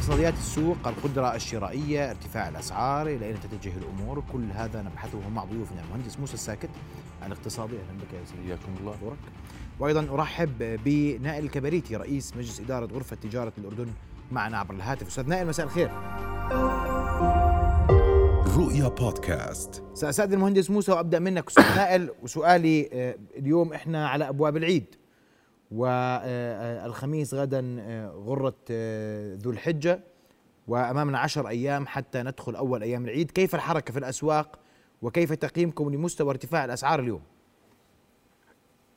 اقتصاديات السوق القدرة الشرائية ارتفاع الأسعار إلى أين تتجه الأمور؟ كل هذا نبحثه مع ضيوفنا المهندس موسى الساكت الاقتصادي. أهلا بك يا سيدي. حياكم الله. دورك. وأيضا أرحب بنائل الكبريتي رئيس مجلس إدارة غرفة تجارة الأردن معنا عبر الهاتف. أستاذ نائل مساء الخير. رؤيا بودكاست. سأستأذن المهندس موسى وأبدأ منك. أستاذ نائل وسؤالي آه، اليوم إحنا على أبواب العيد. والخميس غدا آه، غرة آه، ذو الحجة. وأمامنا عشر أيام حتى ندخل أول أيام العيد. كيف الحركة في الأسواق؟ وكيف تقييمكم لمستوى ارتفاع الأسعار اليوم؟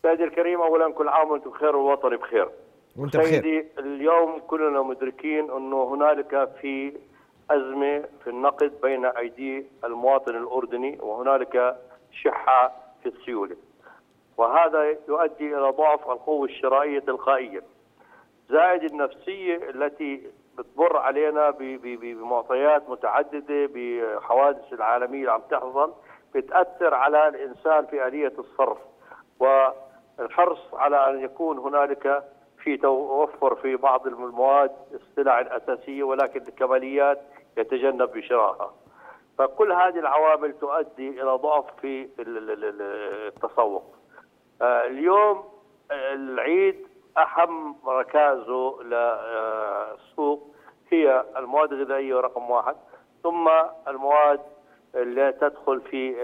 سيدي الكريم اولا كل عام وأنتم بخير والوطن بخير. وأنت بخير. سيدي اليوم كلنا مدركين أنه هنالك في أزمة في النقد بين أيدي المواطن الأردني وهنالك شحة في السيولة. وهذا يؤدي إلى ضعف القوة الشرائية تلقائيا زائد النفسية التي بتمر علينا بمعطيات متعددة بحوادث العالمية اللي عم تحصل بتأثر على الإنسان في آلية الصرف والحرص على أن يكون هنالك في توفر في بعض المواد السلع الأساسية ولكن الكماليات يتجنب بشرائها. فكل هذه العوامل تؤدي إلى ضعف في ال- ال- ال- التسوق. اليوم العيد اهم ركازه للسوق هي المواد الغذائية رقم واحد ثم المواد اللي تدخل في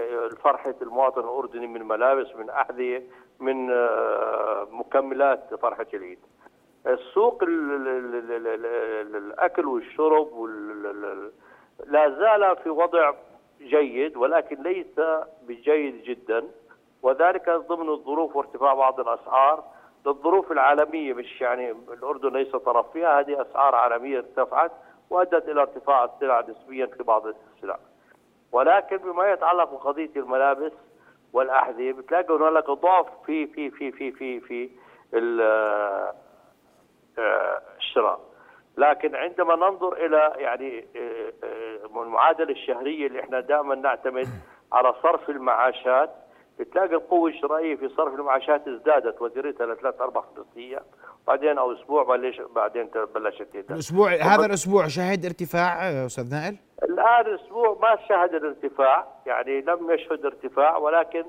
فرحه المواطن الأردني من ملابس من أحذية من مكملات فرحه العيد. السوق ال- ال- ال- ال- ال- الأكل والشرب وال- ال- ال- لا زال في وضع جيد ولكن ليس بجيد جدا وذلك ضمن الظروف وارتفاع بعض الأسعار للظروف العالمية مش يعني الأردن ليس طرف فيها هذه أسعار عالمية ارتفعت وأدت إلى ارتفاع السلع نسبيا في بعض السلع. ولكن بما يتعلق بقضية الملابس والأحذية بتلاقي هنالك ضعف في في في في في في آه، الشراء لكن عندما ننظر إلى يعني آه، آه، المعادلة الشهرية اللي إحنا دائما نعتمد على صرف المعاشات بتلاقي القوة الشرائيه في صرف المعاشات ازدادت. وزيرتها لثلاث أربع خمس أيام بعدين أو أسبوع بلش بعدين بلشت تهدى. الأسبوع هذا الأسبوع شهد ارتفاع آه، أستاذ نائل؟ الآن أسبوع ما شهد الارتفاع يعني لم يشهد ارتفاع ولكن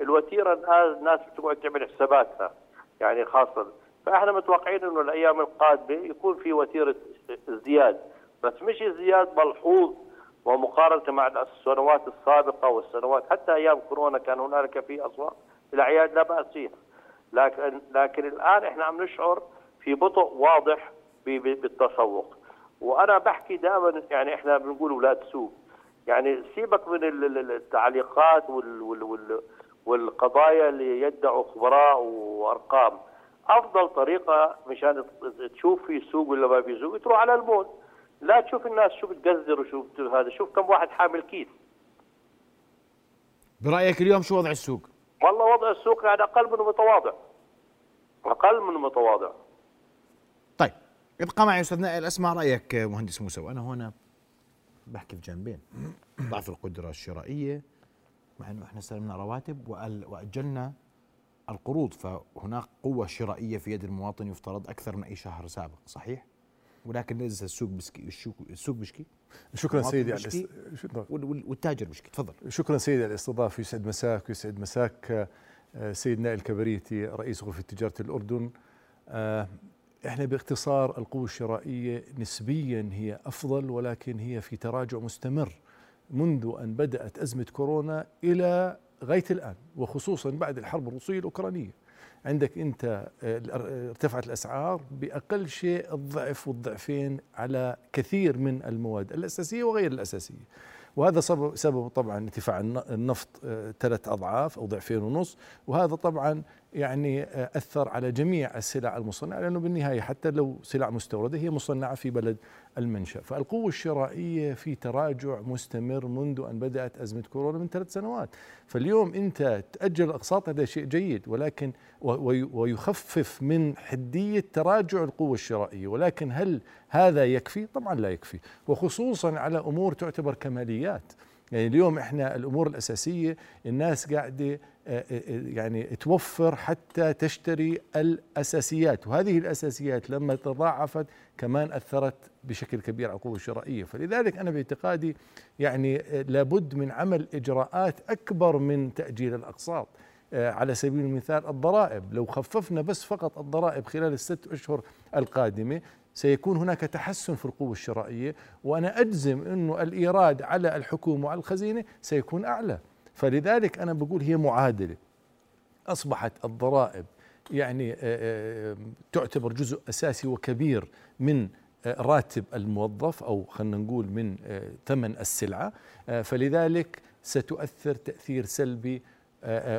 الوتيرة الآن الناس بتقعد تعمل حساباتها يعني خاصة. فإحنا متوقعين إنه الأيام القادمة يكون في وتيرة ازدياد. بس مش ازدياد ملحوظ. ومقارنة مع السنوات السابقة والسنوات حتى أيام كورونا كان هنالك في اسواق الأعياد لا بأس فيها. لكن لكن الآن إحنا عم نشعر في بطء واضح بالتسوق. وأنا بحكي دائما يعني إحنا بنقول أولاد سوق يعني سيبك من ال- ال- ال- التعليقات وال وال وال والقضايا اللي يدعوا خبراء وأرقام. أفضل طريقة مشان تشوف في سوق ولا ما في سوق تروح على المول. لا تشوف الناس شو بتقذر وشو هذا. شوف كم واحد حامل كيس برأيك اليوم شو وضع السوق؟ والله وضع السوق يعني أقل من متواضع أقل من متواضع طيب ابقى معي أستاذ نائل. أسمع رأيك آه، مهندس موسى. وأنا هنا بحكي في جانبين ضعف القدرة الشرائية. مع أنه إحنا استلمنا رواتب وأل- وأجلنا القروض فهناك قوة شرائية في يد المواطن يفترض أكثر من أي شهر سابق صحيح؟ ولكن لسه السوق بسكي السوق السوق بشكي شكرا سيدي على بشكي والتاجر بشكي تفضل. شكرا سيدي على الاستضافة. يسعد مساك ويسعد مساك. آه، سيد نائل الكبريتي رئيس غرفة تجارة الأردن. آه، إحنا باختصار القوة الشرائية نسبيا هي أفضل ولكن هي في تراجع مستمر. منذ أن بدأت أزمة كورونا إلى غاية الآن وخصوصا بعد الحرب الروسية الأوكرانية. عندك انت آه، ارتفعت الأسعار بأقل شيء الضعف والضعفين على كثير من المواد الأساسية وغير الأساسية. وهذا سبب طبعا ارتفاع الن- النفط آه، ثلاث أضعاف أو ضعفين ونص. وهذا طبعا يعني آه، أثر على جميع السلع المصنعة لأنه بالنهاية حتى لو سلع مستوردة هي مصنعة في بلد المنشأ. فالقوة الشرائية في تراجع مستمر منذ أن بدأت أزمة كورونا من ثلاث سنوات. فاليوم أنت تأجل الاقساط هذا شيء جيد ولكن ويخفف من حدية تراجع القوة الشرائية. ولكن هل هذا يكفي؟ طبعا لا يكفي وخصوصا على أمور تعتبر كماليات. يعني اليوم إحنا الأمور الأساسية الناس قاعدة آه، آه، يعني توفر حتى تشتري الأساسيات وهذه الأساسيات لما تضاعفت كمان أثرت بشكل كبير على القوة الشرائية. فلذلك أنا باعتقادي يعني آه، لابد من عمل إجراءات أكبر من تأجيل الأقساط. على سبيل المثال الضرائب لو خففنا بس فقط الضرائب خلال الست أشهر القادمة سيكون هناك تحسن في القوة الشرائية وأنا أجزم أنه الإيراد على الحكومة وعلى الخزينة سيكون أعلى. فلذلك أنا بقول هي معادلة. أصبحت الضرائب يعني آه، آه، تعتبر جزء أساسي وكبير من آه، راتب الموظف أو خلينا نقول من ثمن السلعة. فلذلك ستؤثر تأثير سلبي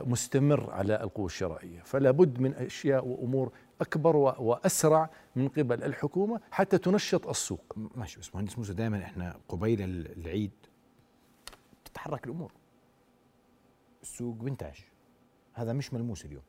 مستمر على القوة الشرائية. فلا بد من أشياء وأمور أكبر وأسرع من قبل الحكومة حتى تنشط السوق. ماشي بس مهندس موسى دائما إحنا قبيل العيد تتحرك الأمور. السوق بنتعش هذا مش ملموس اليوم.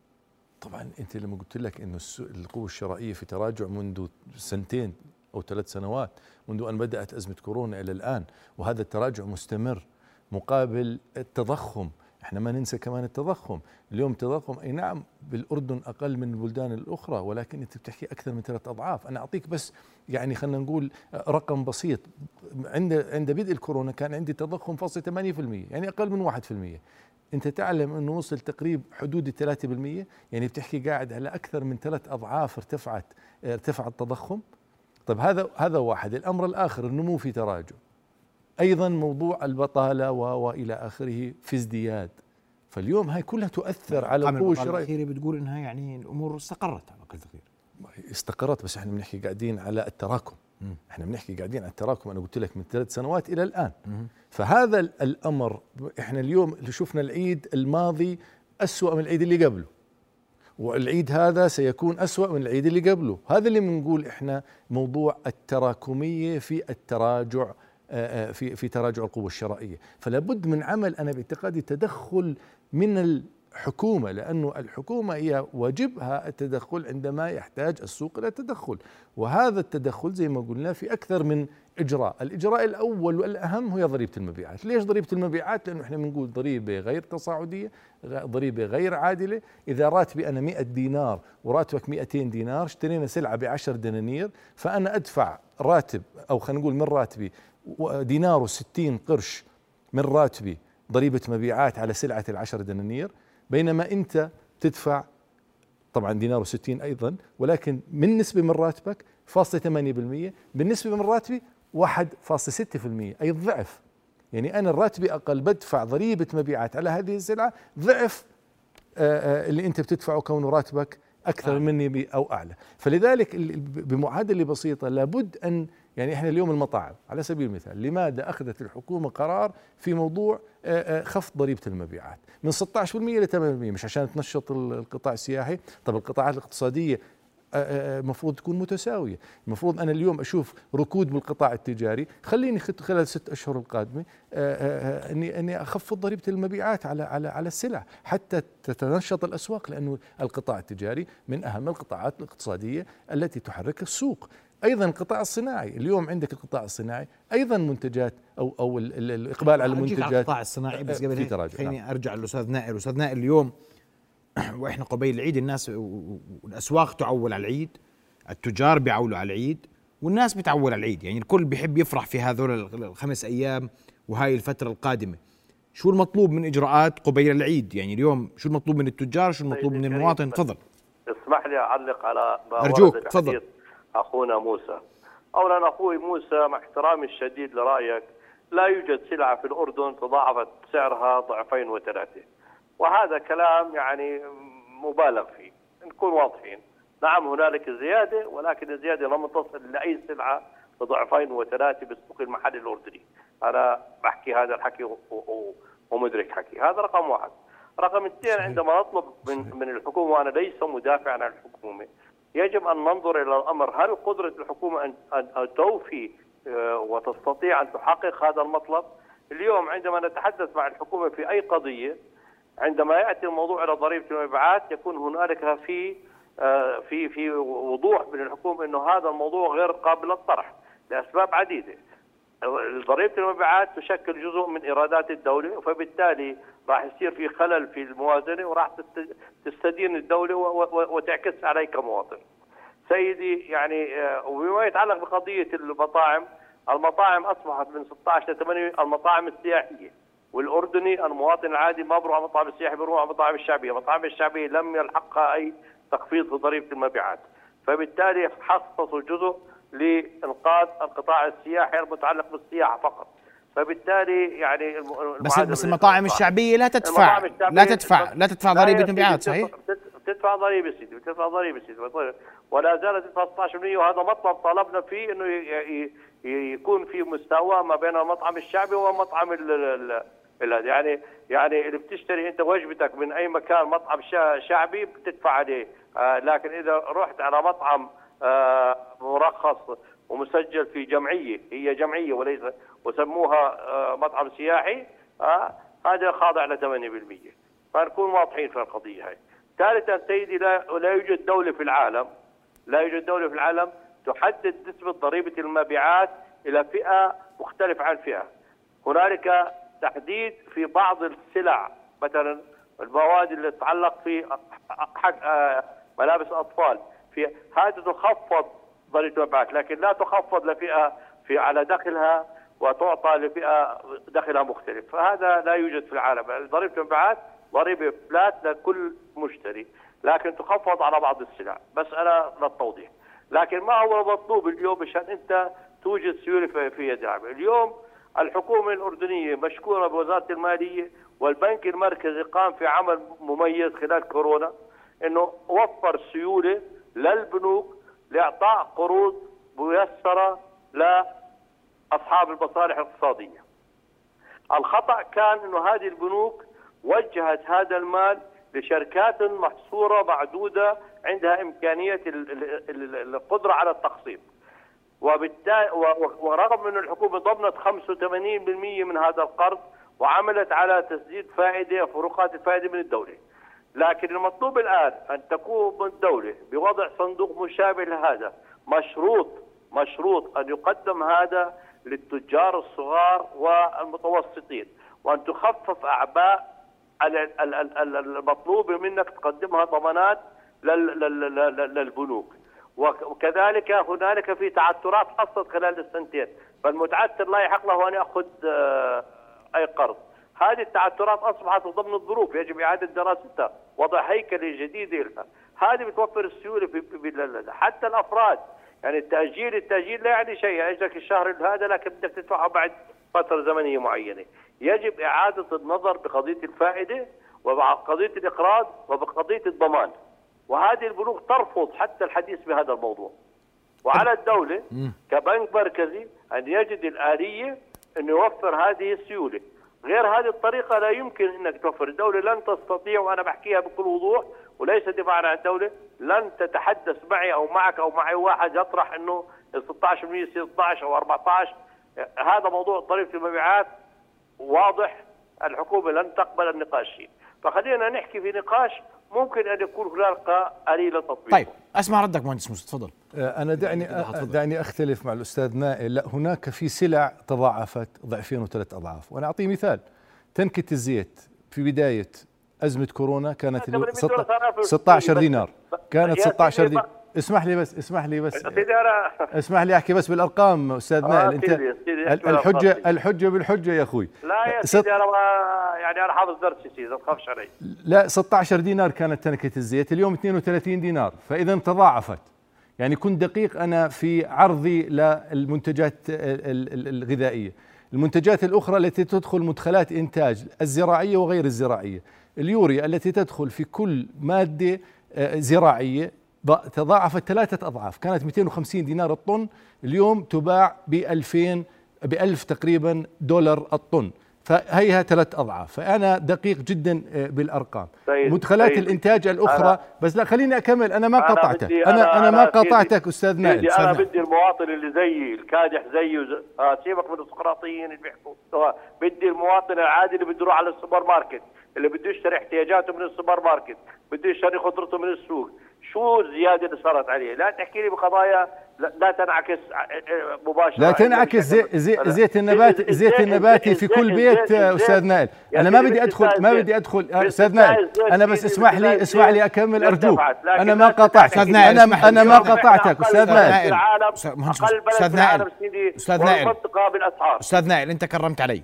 طبعا أنت لما قلت لك إنه القوة الشرائية في تراجع منذ سنتين أو ثلاث سنوات منذ أن بدأت أزمة كورونا إلى الآن وهذا التراجع مستمر مقابل التضخم إحنا ما ننسى كمان التضخم. اليوم التضخم أي نعم بالأردن أقل من البلدان الأخرى ولكن أنت بتحكي أكثر من ثلاث أضعاف. أنا أعطيك بس يعني خلينا نقول رقم بسيط. عند عند بدء الكورونا كان عندي تضخم فاصل 8% يعني أقل من 1% أنت تعلم أنه وصل تقريب حدود 3% يعني بتحكي قاعد على أكثر من ثلاث أضعاف ارتفعت ارتفع التضخم. طيب هذا هذا واحد. الأمر الآخر النمو في تراجع. أيضا موضوع البطالة وإلى آخره في ازدياد. فاليوم هاي كلها تؤثر على القوه الشرائيه الأخيرة بتقول إنها يعني الأمور استقرت على أقل تقدير. استقرت بس إحنا بنحكي قاعدين على التراكم. إحنا بنحكي قاعدين على التراكم. أنا قلت لك من ثلاث سنوات إلى الآن. فهذا الأمر إحنا اليوم اللي شفنا العيد الماضي أسوأ من العيد اللي قبله. والعيد هذا سيكون أسوأ من العيد اللي قبله. هذا اللي بنقول إحنا موضوع التراكمية في التراجع في في تراجع القوة الشرائية. فلا بد من عمل أنا باعتقادي تدخل من الحكومة لأنه الحكومة هي واجبها التدخل عندما يحتاج السوق إلى التدخل. وهذا التدخل زي ما قلنا في أكثر من إجراء. الإجراء الأول والأهم هي ضريبة المبيعات. ليش ضريبة المبيعات؟ لأنه إحنا بنقول ضريبة غير تصاعدية ضريبة غير عادلة. إذا راتبي أنا 100 دينار وراتبك 200 دينار اشترينا سلعة ب 10 دنانير فأنا أدفع راتب أو خلينا نقول من راتبي دينار و60 قرش من راتبي ضريبة مبيعات على سلعة العشر دنانير بينما أنت تدفع طبعا دينار وستين أيضا ولكن من نسبة من راتبك فاصلة ثمانية بالمية بالنسبة من راتبي واحد فاصلة ستة في المية أي الضعف يعني أنا الراتبي أقل بدفع ضريبة مبيعات على هذه السلعة ضعف آه، آه، اللي أنت بتدفعه كونه راتبك أكثر. مني أو أعلى فلذلك بمعادلة بسيطة لابد أن يعني إحنا اليوم المطاعم على سبيل المثال لماذا أخذت الحكومة قرار في موضوع آه، آه، خفض ضريبة المبيعات؟ من 16% ل 8% مش عشان تنشط القطاع السياحي؟ طب القطاعات الاقتصادية المفروض آه، تكون متساوية، المفروض أنا اليوم أشوف ركود بالقطاع التجاري، خليني خلال الست أشهر القادمة اني أني أخفض ضريبة المبيعات على على على السلع حتى تتنشط الأسواق لأنه القطاع التجاري من أهم القطاعات الاقتصادية التي تحرك السوق، أيضا القطاع الصناعي اليوم عندك القطاع الصناعي أيضا منتجات أو أو الإقبال على المنتجات على القطاع الصناعي بس قبل خليني نعم. أرجع للأستاذ نائل. الاستاذ نائل اليوم وإحنا قبيل العيد الناس والأسواق تعول على العيد التجار بيعولوا على العيد والناس بتعول على العيد. يعني الكل بيحب يفرح في هذول الخمس أيام وهاي الفترة القادمة. شو المطلوب من إجراءات قبيل العيد؟ يعني اليوم شو المطلوب من التجار شو المطلوب من المواطن؟ تفضل. اسمح لي أعلق على أرجوك تفضل. أخونا موسى. أولا أخوي موسى مع احترامي الشديد لرأيك لا يوجد سلعة في الأردن تضاعفت سعرها ضعفين وثلاثة وهذا كلام يعني مبالغ فيه نكون واضحين. نعم هنالك زيادة ولكن الزيادة لم تصل لأي سلعة بضعفين وثلاثة بالسوق المحلي الأردني. أنا بحكي هذا الحكي ومدرك حكي. هذا رقم واحد. رقم اثنين عندما نطلب من من الحكومة وأنا ليس مدافعا عن الحكومة يجب أن ننظر إلى الأمر. هل قدرة الحكومة أن توفي آه، وتستطيع أن تحقق هذا المطلب؟ اليوم عندما نتحدث مع الحكومة في أي قضية عندما يأتي الموضوع إلى ضريبة المبيعات يكون هنالك في آه، في في وضوح من الحكومة أنه هذا الموضوع غير قابل للطرح لأسباب عديدة ضريبة المبيعات تشكل جزء من إيرادات الدولة فبالتالي راح يصير في خلل في الموازنة وراح تست- تستدين الدولة وتعكس علي كمواطن. سيدي يعني آه، وبما يتعلق بقضية المطاعم المطاعم أصبحت من 16 ل 8 المطاعم السياحية والأردني المواطن العادي ما بروح على المطاعم السياحي بروح المطاعم الشعبية، المطاعم الشعبية لم يلحقها أي تخفيض في ضريبه المبيعات. فبالتالي خصصوا جزء لإنقاذ القطاع السياحي المتعلق بالسياحة فقط. فبالتالي يعني بس بس المطاعم الشعبية لا تدفع لا تدفع تدفع- لا تدفع ضريبه مبيعات صحيح؟ بتدفع ضريبة سيدي بتدفع ضريبة سيدي ولا زالت تدفع 16% وهذا مطلب طالبنا فيه إنه يكون في مساواه ما بين المطعم الشعبي ومطعم هذا يعني يعني اللي بتشتري انت وجبتك من أي مكان مطعم شعبي بتدفع عليه آه لكن إذا رحت على مطعم آه مرخص ومسجل في جمعية هي جمعية وليس وسموها آه مطعم سياحي آه هذا خاضع ل 8% فنكون واضحين في القضية هاي. ثالثا سيدي لا لا يوجد دولة في العالم لا يوجد دولة في العالم تحدد نسبة ضريبة المبيعات إلى فئة مختلفة عن فئة. هنالك تحديد في بعض السلع مثلا المواد اللي تتعلق في حق آه، ملابس الاطفال في هذه تخفض ضريبة المبيعات لكن لا تخفض لفئة في على دخلها وتعطى لفئة دخلها مختلف. فهذا لا يوجد في العالم. ضريبة المبيعات ضريبة فلات لكل مشتري لكن تخفض على بعض السلع. مسألة للتوضيح. لكن ما هو المطلوب اليوم مشان أنت توجد سيولة في- العمل اليوم الحكومة الأردنية مشكورة بوزارة المالية والبنك المركزي قام في عمل مميز خلال كورونا إنه وفر سيولة للبنوك لإعطاء قروض ميسرة لأصحاب المصالح الاقتصادية. الخطأ كان إنه هذه البنوك وجهت هذا المال لشركات محصورة معدودة عندها إمكانية ال- ال- ال- القدرة على التقسيط. وبالتالي ورغم أن الحكومة ضمنت 85% من هذا القرض وعملت على تسديد فائدة فروقات الفائده من الدولة. لكن المطلوب الآن أن تقوم الدولة بوضع صندوق مشابه لهذا مشروط مشروط أن يقدم هذا للتجار الصغار والمتوسطين وأن تخفف أعباء ال- ال- ال- ال- المطلوبه منك تقدمها ضمانات لل- لل- لل- للبنوك وك- وكذلك هنالك في تعثرات حصلت خلال السنتين فالمتعثر لا يحق له أن يأخذ آه، أي قرض. هذه التعثرات أصبحت ضمن الظروف يجب إعادة دراستها وضع هيكله جديده لها. هذه بتوفر السيولة في حتى الأفراد يعني التأجيل التأجيل لا يعني شيء اجلك الشهر هذا لكن بدك تدفعه بعد فترة زمنية معينة. يجب إعادة النظر بقضية الفائدة وقضيه الإقراض وبقضية الضمان. وهذه البنوك ترفض حتى الحديث بهذا الموضوع. وعلى الدولة كبنك مركزي أن يجد الآلية أن يوفر هذه السيولة. غير هذه الطريقة لا يمكن أنك توفر الدولة لن تستطيع وأنا بحكيها بكل وضوح وليس دفاعا عن الدولة لن تتحدث معي أو معك أو معي واحد يطرح أنه ال 16% يصير 12 أو 14 هذا موضوع ضريبة المبيعات. واضح الحكومة لن تقبل النقاش فيه. فخلينا نحكي في نقاش ممكن أن يكون هناك آلية لتطبيقه طيب أسمع ردك مهندس موسى تفضل. آه، أنا دعني آه، دعني أختلف مع الأستاذ نائل. لا هناك في سلع تضاعفت ضعفين وثلاث أضعاف. وأنا أعطيه مثال. تنكة الزيت في بداية أزمة كورونا كانت أنت بدك تقول صار في 16 بس- دينار كانت يا 16 سيدي دينار اسمح لي بس اسمح لي بس. اسمح لي أحكي بس بالأرقام أستاذ آه، نائل أنت سيدي، الحجة. الحجة بالحجة يا أخوي. لا يا سيدي ما يعني أنا حافظ درسي سيدي ما تخافش علي. لا 16 دينار كانت تنكة الزيت اليوم 32 دينار فإذا تضاعفت. يعني كنت دقيق أنا في عرضي للمنتجات ال- ال- الغذائية. المنتجات الأخرى التي تدخل مدخلات إنتاج الزراعية وغير الزراعية. اليوريا التي تدخل في كل مادة آه، زراعية ض- تضاعفت ثلاثة أضعاف. كانت 250 دينار الطن اليوم تباع ب 2000 ب 1000 تقريبا دولار الطن. فهيها ثلاث أضعاف. فأنا دقيق جدا آه، بالأرقام. سيد- مدخلات سيدي، الإنتاج الأخرى أنا- بس لا خليني أكمل. أنا ما أنا قطعتك. أنا أنا ما سيدي- قطعتك أستاذ نائل أنا. بدي المواطن اللي زيي الكادح زيي وز... آه سيبك من السقراطيين اللي بيحكوا. آه، بدي المواطن العادي اللي بده يروح على السوبر ماركت اللي بده يشتري احتياجاته من السوبر ماركت بده يشتري خضرته من السوق. شو الزياده اللي صارت عليه؟ لا تحكي لي بقضايا لا, تنعكس مباشرة. لا تنعكس زي زي زيت النبات زيت النباتي في كل بيت أستاذ نائل. أنا ما بدي ادخل ما بدي ادخل أستاذ نائل. أنا بس اسمح لي اسمح لي أكمل أرجوك. أنا ما قاطعتك أستاذ نائل، أنا. أنا ما قاطعتك أستاذ نائل. العالم نائل. أستاذ نائل. أستاذ نائل أنت كرمت علي.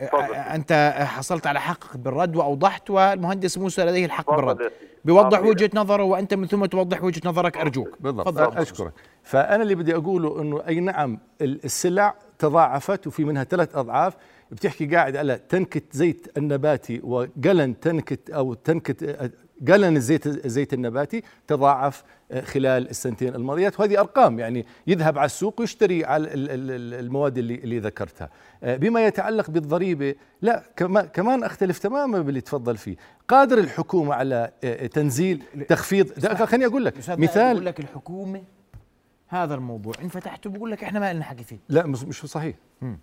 تفضل. أ- أنت حصلت على حقك بالرد وأوضحت والمهندس موسى لديه الحق تفضل بالرد. بيوضح تفضل. وجهة نظره وأنت من ثم توضح وجهة نظرك أرجوك بالضبط تفضل. أشكرك فأنا اللي بدي أقوله إنه أي نعم ال- السلع تضاعفت وفي منها ثلاث أضعاف. بتحكي قاعد على تنكه زيت النباتي وقلن تنكه أو تنكه قلن الزيت الزيت النباتي تضاعف خلال السنتين الماضيات. وهذه أرقام يعني يذهب على السوق ويشتري على ال- ال- ال- المواد اللي اللي ذكرتها. بما يتعلق بالضريبة لا كما- كمان أختلف تماما باللي تفضل فيه. قادر الحكومة على تنزيل تخفيض؟ خليني أقول لك مثال. بقول لك الحكومة هذا الموضوع. إن فتحته بقول لك إحنا ما لنا حكي فيه. لا مش صحيح.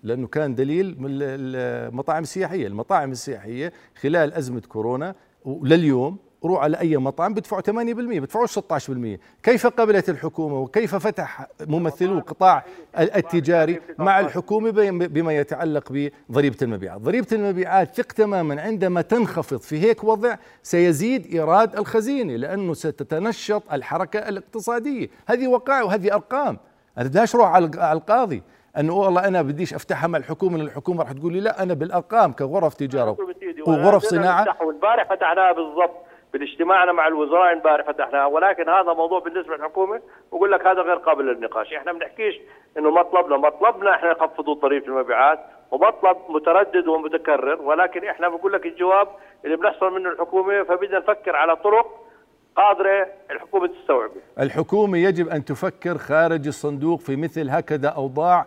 لأنه كان دليل من ال- المطاعم السياحية. المطاعم السياحية خلال أزمة كورونا ولليوم روح على أي مطعم بدفعوا 8% بدفعوا 16% كيف قبلت الحكومة؟ وكيف فتح ممثلو القطاع ال- التجاري مع الحكومة بما يتعلق بضريبة المبيعات؟ ضريبة المبيعات ثق تماما عندما تنخفض في هيك وضع سيزيد إيراد الخزينة لأنه ستتنشط الحركة الاقتصادية. هذه وقائع وهذه أرقام. أنا بديش أروح على القاضي أنه والله أنا بديش افتحها مع الحكومة لأن الحكومة راح تقول لي لا أنا بالأرقام كغرف تجارة وغرف صناعة. امبارح فتحناها بالضبط باجتماعنا مع الوزراء امبارح فتحناها ولكن هذا موضوع بالنسبة للحكومة بقول لك هذا غير قابل للنقاش. إحنا بنحكيش إنه مطلبنا مطلبنا إحنا يخفضوا ضريبه المبيعات ومطلب متردد ومتكرر ولكن إحنا بقول لك الجواب اللي بنحصل منه الحكومة فبدنا نفكر على طرق قادرة الحكومة تستوعبه الحكومة يجب أن تفكر خارج الصندوق في مثل هكذا أوضاع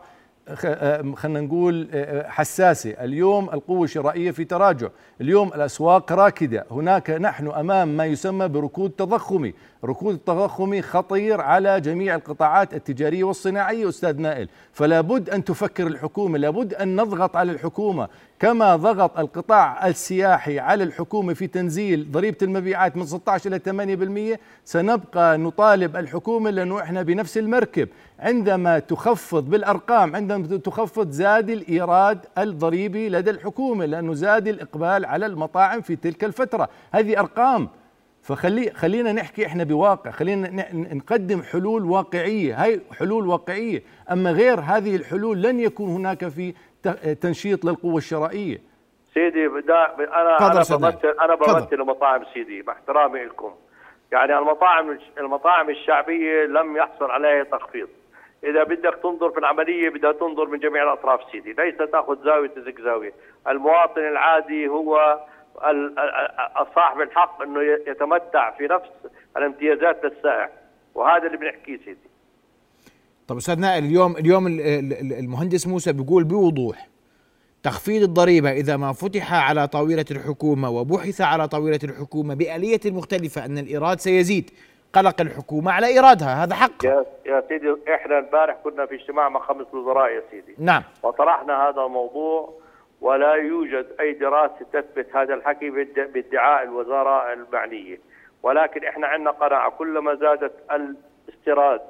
خلينا نقول آه، حساسة، اليوم القوة الشرائية في تراجع، اليوم الأسواق راكدة، هناك نحن أمام ما يسمى بركود تضخمي، ركود التضخمي خطير على جميع القطاعات التجارية والصناعية أستاذ نائل، فلا بد أن تفكر الحكومة، لابد أن نضغط على الحكومة. كما ضغط القطاع السياحي على الحكومة في تنزيل ضريبة المبيعات من 16 إلى 8% سنبقى نطالب الحكومة لأنه إحنا بنفس المركب. عندما تخفض بالأرقام عندما تخفض زاد الإيراد الضريبي لدى الحكومة لأنه زاد الإقبال على المطاعم في تلك الفترة. هذه أرقام. فخلي خلينا نحكي إحنا بواقع خلينا نقدم حلول واقعية. هاي حلول واقعية. أما غير هذه الحلول لن يكون هناك في تنشيط للقوة الشرائية. سيدي بدا أنا أنا. بمثل أنا. بمثل المطاعم سيدي مع احترامي لكم. يعني المطاعم المطاعم الشعبية لم يحصل عليها تخفيض. إذا بدك تنظر في العملية بدها تنظر من جميع الأطراف سيدي. ليس تأخذ زاوية تزك زاوية. المواطن العادي هو صاحب الحق إنه يتمتع في نفس الامتيازات للسائح. وهذا اللي بنحكيه سيدي. طب أستاذ نائل اليوم اليوم ال- ال- المهندس موسى بيقول بوضوح تخفيض الضريبة إذا ما فتح على طاولة الحكومة وبحث على طاولة الحكومة بآلية مختلفة أن الإيراد سيزيد قلق الحكومة على إيرادها هذا حق. يا يا سيدي إحنا امبارح كنا في اجتماع مع خمس وزراء يا سيدي. نعم. وطرحنا هذا الموضوع ولا يوجد أي دراسة تثبت هذا الحكي باد- بادعاء الوزاره المعنية. ولكن إحنا عندنا قناعة كلما زادت الاستيراد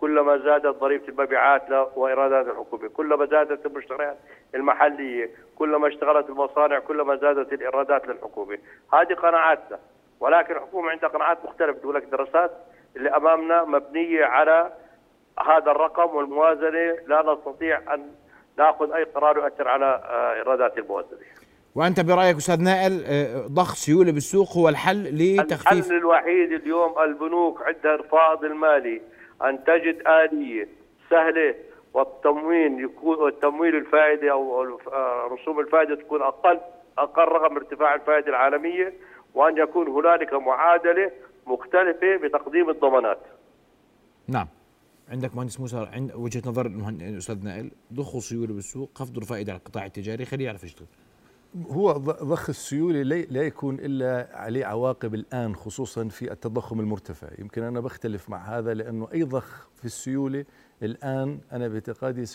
كلما زادت ضريبه المبيعات وايرادات الحكومة، كلما زادت المشتريات المحلية، كلما اشتغلت المصانع كلما زادت الإيرادات للحكومة، هذه قناعاتنا، ولكن الحكومة عندها قناعات مختلفة. تقول لك دراسات اللي أمامنا مبنية على هذا الرقم والموازنة. لا نستطيع أن نأخذ أي قرار يؤثر على آه، إيرادات الموازنة. وأنت برأيك أستاذ نائل آه، ضخ سيولة بالسوق هو الحل لتخفيف الحل الوحيد اليوم البنوك عندها الفائض المالي. أن تجد آلية سهلة والتموين يكون والتمويل الفائدة أو الف- آه، رسوم الفائدة تكون أقل أقل رغم ارتفاع الفائدة العالمية وأن يكون هنالك معادلة مختلفة بتقديم الضمانات. نعم عندك مهندس موسى عند وجهة نظر الأستاذ نائل ضخوا سيوله بالسوق خفضوا الفائده على القطاع التجاري خليه يعرف يشتغل هو ضخ السيولة لا يكون إلا عليه عواقب الآن خصوصا في التضخم المرتفع. يمكن أنا بختلف مع هذا لأنه أي ضخ في السيولة الآن أنا باعتقادي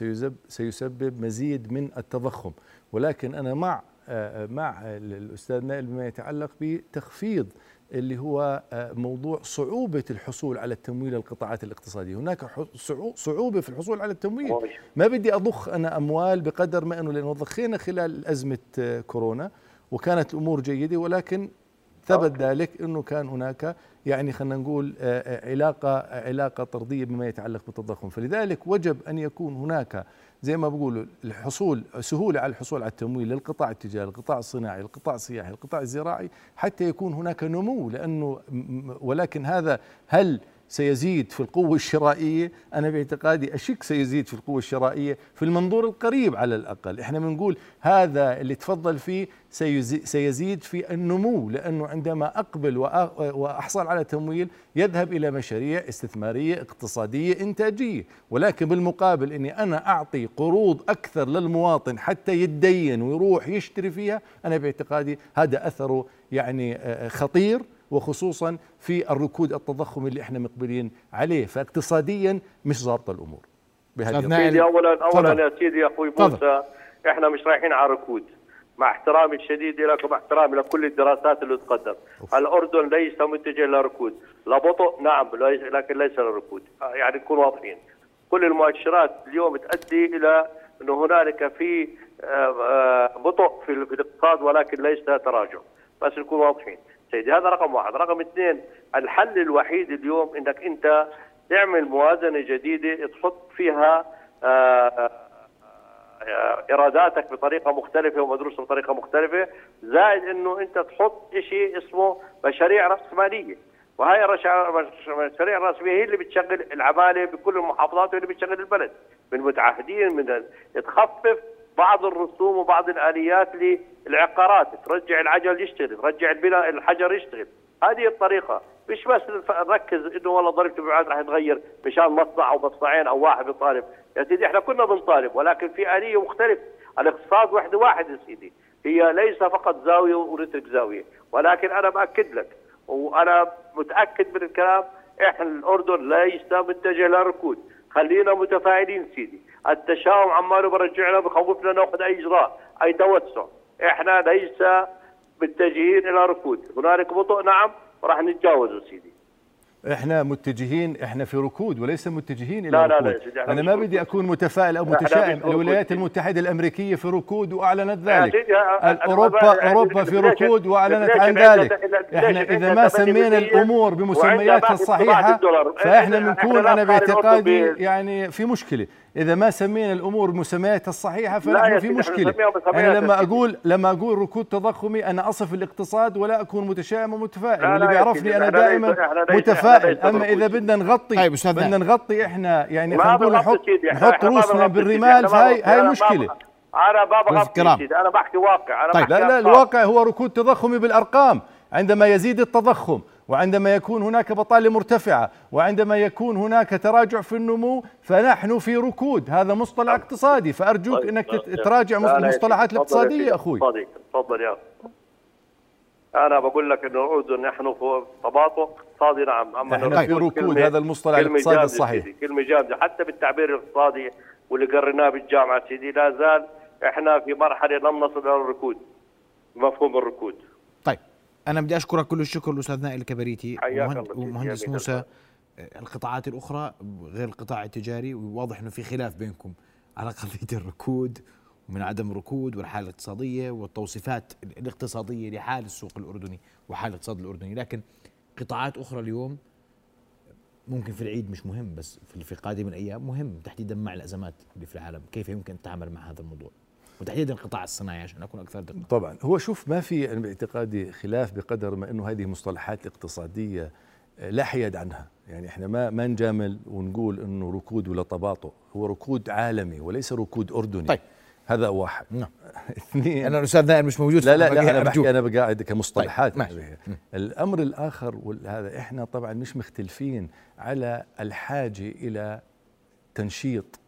سيسبب, مزيد من التضخم. ولكن أنا مع آه، مع ال- الأستاذ نائل بما يتعلق بتخفيض اللي هو آه، موضوع صعوبة الحصول على التمويل للقطاعات الاقتصادية. هناك صعوبة في الحصول على التمويل. ما بدي أضخ أنا أموال بقدر ما أنه لأنه ضخينا خلال أزمة آه، كورونا وكانت الأمور جيدة ولكن ثبت ذلك أنه كان هناك يعني خلينا نقول آه، علاقة علاقة طردية بما يتعلق بالتضخم. فلذلك وجب أن يكون هناك زي ما بقولوا الحصول سهولة على الحصول على التمويل للقطاع التجاري القطاع الصناعي القطاع السياحي القطاع الزراعي حتى يكون هناك نمو م- ولكن هذا هل سيزيد في القوة الشرائية. أنا باعتقادي أشك سيزيد في القوة الشرائية في المنظور القريب على الأقل. إحنا بنقول هذا اللي تفضل فيه سيزي- سيزيد في النمو لأنه عندما أقبل وأ- وأحصل على تمويل يذهب إلى مشاريع استثمارية اقتصادية إنتاجية. ولكن بالمقابل أني أنا أعطي قروض أكثر للمواطن حتى يتدين ويروح يشتري فيها أنا باعتقادي هذا أثره يعني خطير. وخصوصا في الركود التضخم اللي إحنا مقبلين عليه. فاقتصاديا مش ظابطة الأمور بهذه. سيدي اولا اولا. يا سيدي يا أخوي. موسى إحنا مش رايحين على ركود. مع احترامي الشديد لك ومع احترامي لكل الدراسات اللي تقدم. الأردن ليس متجه للركود لا بطء نعم ليس- لكن ليس للركود يعني نكون واضحين. كل المؤشرات اليوم تؤدي إلى انه هنالك في آه، آه، بطء في الاقتصاد ولكن ليس تراجع. بس نكون واضحين. سيدي هذا رقم واحد. رقم اثنين الحل الوحيد اليوم إنك أنت تعمل موازنة جديدة تحط فيها آه، آه، ايراداتك بطريقة مختلفة ومدروسه بطريقة مختلفة زائد إنه أنت تحط شيء اسمه مشاريع رأسمالية. وهي الرشا- المشاريع الراسماليه هي اللي بتشغل العمالة بكل المحافظات واللي بتشغل البلد. من متعهدين من تخفف بعض الرسوم وبعض الآليات للعقارات. ترجع العجل يشتغل ترجع البناء الحجر يشتغل. هذه الطريقة. مش بس نركز إنه والله ضريبه المبيعات راح يتغير مشان مصنع أو مصنعين أو واحد بيطالب يا سيدي إحنا كنا بنطالب ولكن في آلية مختلفة. الاقتصاد وحدة واحد يا سيدي. هي ليس فقط زاوية ونترك زاوية. ولكن أنا باكد لك وأنا متأكد من الكلام إحنا الأردن ليس متجه للركود. خلينا متفائلين سيدي. التشاؤم عماله برجعنا بخوفنا نأخذ أي إجراء أي توسع. إحنا ليس متجهين إلى ركود. هنالك بطء؟ نعم وراح نتجاوزه سيدي. إحنا متجهين إحنا في ركود وليس متجهين إلى لا، لا، لا ركود. سيدي، إحنا أنا ما بدي. أكون متفائل أو متشائم. الولايات. المتحدة الأمريكية في ركود وأعلنت ذلك. أوروبا اوروبا في ركود وأعلنت عن ذلك. إحنا إذا ما 8% سمينا الأمور بمسمياتها الصحيحة. فإحنا بنكون لا أنا باعتقادي يعني في مشكلة. إذا ما سمينا الأمور بمسمياتها الصحيحة فنحن في مشكلة أنا لما. أقول لما أقول ركود تضخمي أنا أصف الاقتصاد ولا أكون متشائم ومتفائل لا، واللي لا يا بيعرفني أنا دائما متفائل أما إذا. بدنا نغطي طيب، بدنا نغطي إحنا يعني خلينا نقول نحط نحط روسنا بالرمال فهي. هاي أنا ما مشكلة أنا. بغطي سيدي أنا بحكي واقع أنا طيب بحكي لا لا. الواقع هو ركود تضخمي بالأرقام عندما يزيد التضخم وعندما يكون هناك بطالة مرتفعة وعندما يكون هناك تراجع في النمو فنحن في ركود. هذا مصطلح اقتصادي. فأرجوك طيب، إنك تراجع يا المصطلحات يا الاقتصادية سيدي، أخوي. تفضل تفضل يا. أنا بقول لك إنه الاردن نحن في تباطؤ. اقتصادي نعم. أما الركود في ركود، هذا المصطلح الاقتصادي الصحيح. كلمة جامدة. حتى بالتعبير الاقتصادي واللي قريناه بالجامعة سيدي لا زال إحنا في مرحلة لم نصل إلى الركود. مفهوم الركود. أنا بدي أشكرك كل الشكر الأستاذ نائل الكبريتي ومهندس موسى. آه، القطاعات الأخرى غير القطاع التجاري. وواضح إنه في خلاف بينكم على قضية الركود ومن عدم الركود والحالة الاقتصادية والتوصيفات الاقتصادية لحال السوق الأردني وحال الاقتصاد الأردني. لكن قطاعات أخرى اليوم ممكن في العيد مش مهم بس في في قادم الأيام مهم تحديدا مع الأزمات اللي في العالم. كيف يمكن التعامل مع هذا الموضوع؟ وتحديدا القطاع الصناعي عشان أكون أكثر دقة. طبعا. هو شوف ما في أنا باعتقادي خلاف بقدر ما إنه هذه مصطلحات اقتصادية آه، لا حياد عنها. يعني إحنا ما ما نجامل ونقول إنه ركود ولا تباطؤ. هو ركود عالمي وليس ركود أردني. طيب. هذا واحد. نعم. اثنين. أنا الأستاذ نائل مش موجود لا لا لا أنا. بحكي أنا بقاعد كمصطلحات طيب،. الأمر الآخر وهذا إحنا طبعا مش مختلفين على الحاجة إلى تنشيط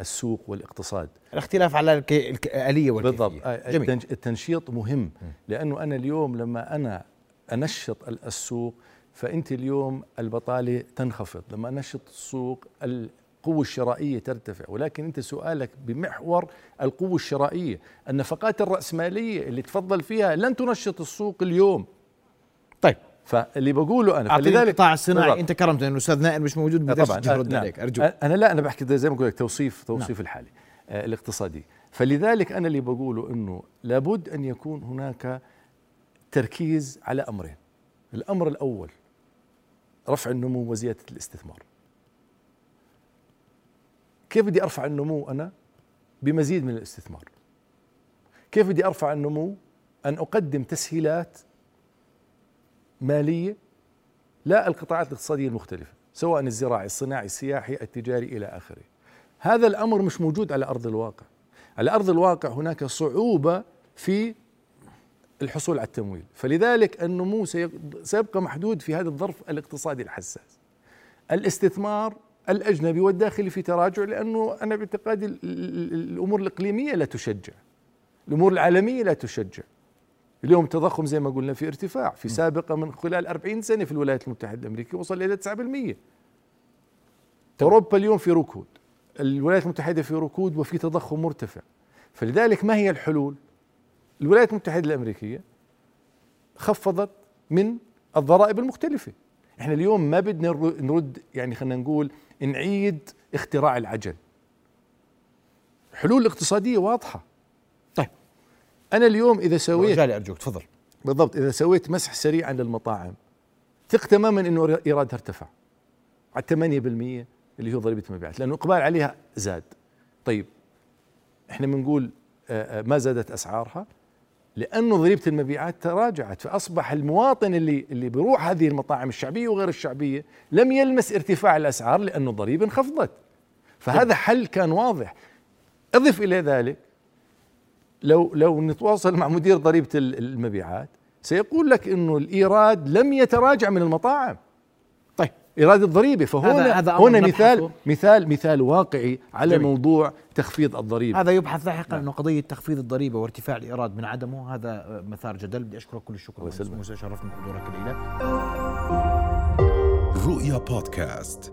السوق والاقتصاد. الاختلاف على. الآلية والكيفية. بالضبط. جميل. التنشيط مهم. لأنه أنا اليوم لما أنا أنشط ال- السوق فأنت اليوم البطالة تنخفض. لما أنشط السوق القوة الشرائية ترتفع. ولكن أنت سؤالك بمحور القوة الشرائية. النفقات الرأسمالية اللي تفضل فيها لن تنشط السوق اليوم. طيب. فاللي بقوله أنا أعطيني القطاع الصناعي بالضبط. أنت كرمت انه أستاذ نائل مش موجود بدي طبعا. طبعا ارد نعم. عليك. ارجوك أنا لا أنا بحكي زي ما قلت لك توصيف توصيف نعم. الحالي آه الاقتصادي. فلذلك أنا اللي بقوله إنه لابد أن يكون هناك تركيز على أمرين. الأمر الأول رفع النمو وزيادة الاستثمار. كيف بدي أرفع النمو أنا؟ بمزيد من الاستثمار. كيف بدي أرفع النمو؟ أن أقدم تسهيلات مالية لا القطاعات الاقتصادية المختلفة سواء الزراعي الصناعي السياحي التجاري إلى آخره. هذا الأمر مش موجود على أرض الواقع. على أرض الواقع هناك صعوبة في الحصول على التمويل. فلذلك النمو سيبقى محدود في هذا الظرف الاقتصادي الحساس. الاستثمار الأجنبي والداخلي في تراجع لأنه أنا باعتقادي ال- ال- الأمور الإقليمية لا تشجع. الأمور العالمية لا تشجع. اليوم التضخم زي ما قلنا في ارتفاع في سابقة من خلال 40 سنة في الولايات المتحدة الأمريكية وصل إلى 9% أوروبا اليوم في ركود الولايات المتحدة في ركود وفي تضخم مرتفع. فلذلك ما هي الحلول؟ الولايات المتحدة الأمريكية خفضت من الضرائب المختلفة. إحنا اليوم ما بدنا نر- نرد يعني خلينا نقول نعيد اختراع العجل. حلول اقتصادية واضحة. طيب أنا اليوم إذا سويت رجالي ارجوك تفضل. بالضبط إذا سويت مسح سريع عن المطاعم ثق تماما إنه ايرادها ارتفع على 8% اللي هو ضريبة المبيعات لأنه الاقبال عليها زاد. طيب إحنا بنقول آه، آه، ما زادت أسعارها؟ لأنه ضريبة المبيعات تراجعت فأصبح المواطن اللي اللي بيروح هذه المطاعم الشعبية وغير الشعبية لم يلمس ارتفاع الأسعار لأنه الضريبه انخفضت. فهذا حل كان واضح. أضف إلى ذلك لو لو نتواصل مع مدير ضريبة ال- المبيعات سيقول لك إنه الإيراد لم يتراجع من المطاعم. طيب. إيراد الضريبة. فهنا هذا- هذا هنا نبحثه. مثال مثال مثال واقعي على جميل. موضوع تخفيض الضريبة. هذا يبحث لاحقا إنه قضية تخفيض الضريبة وارتفاع الإيراد من عدمه هذا مثار جدل. بدي أشكرك كل الشكر. موسى شرفنا بحضورك الينا رؤيا بودكاست.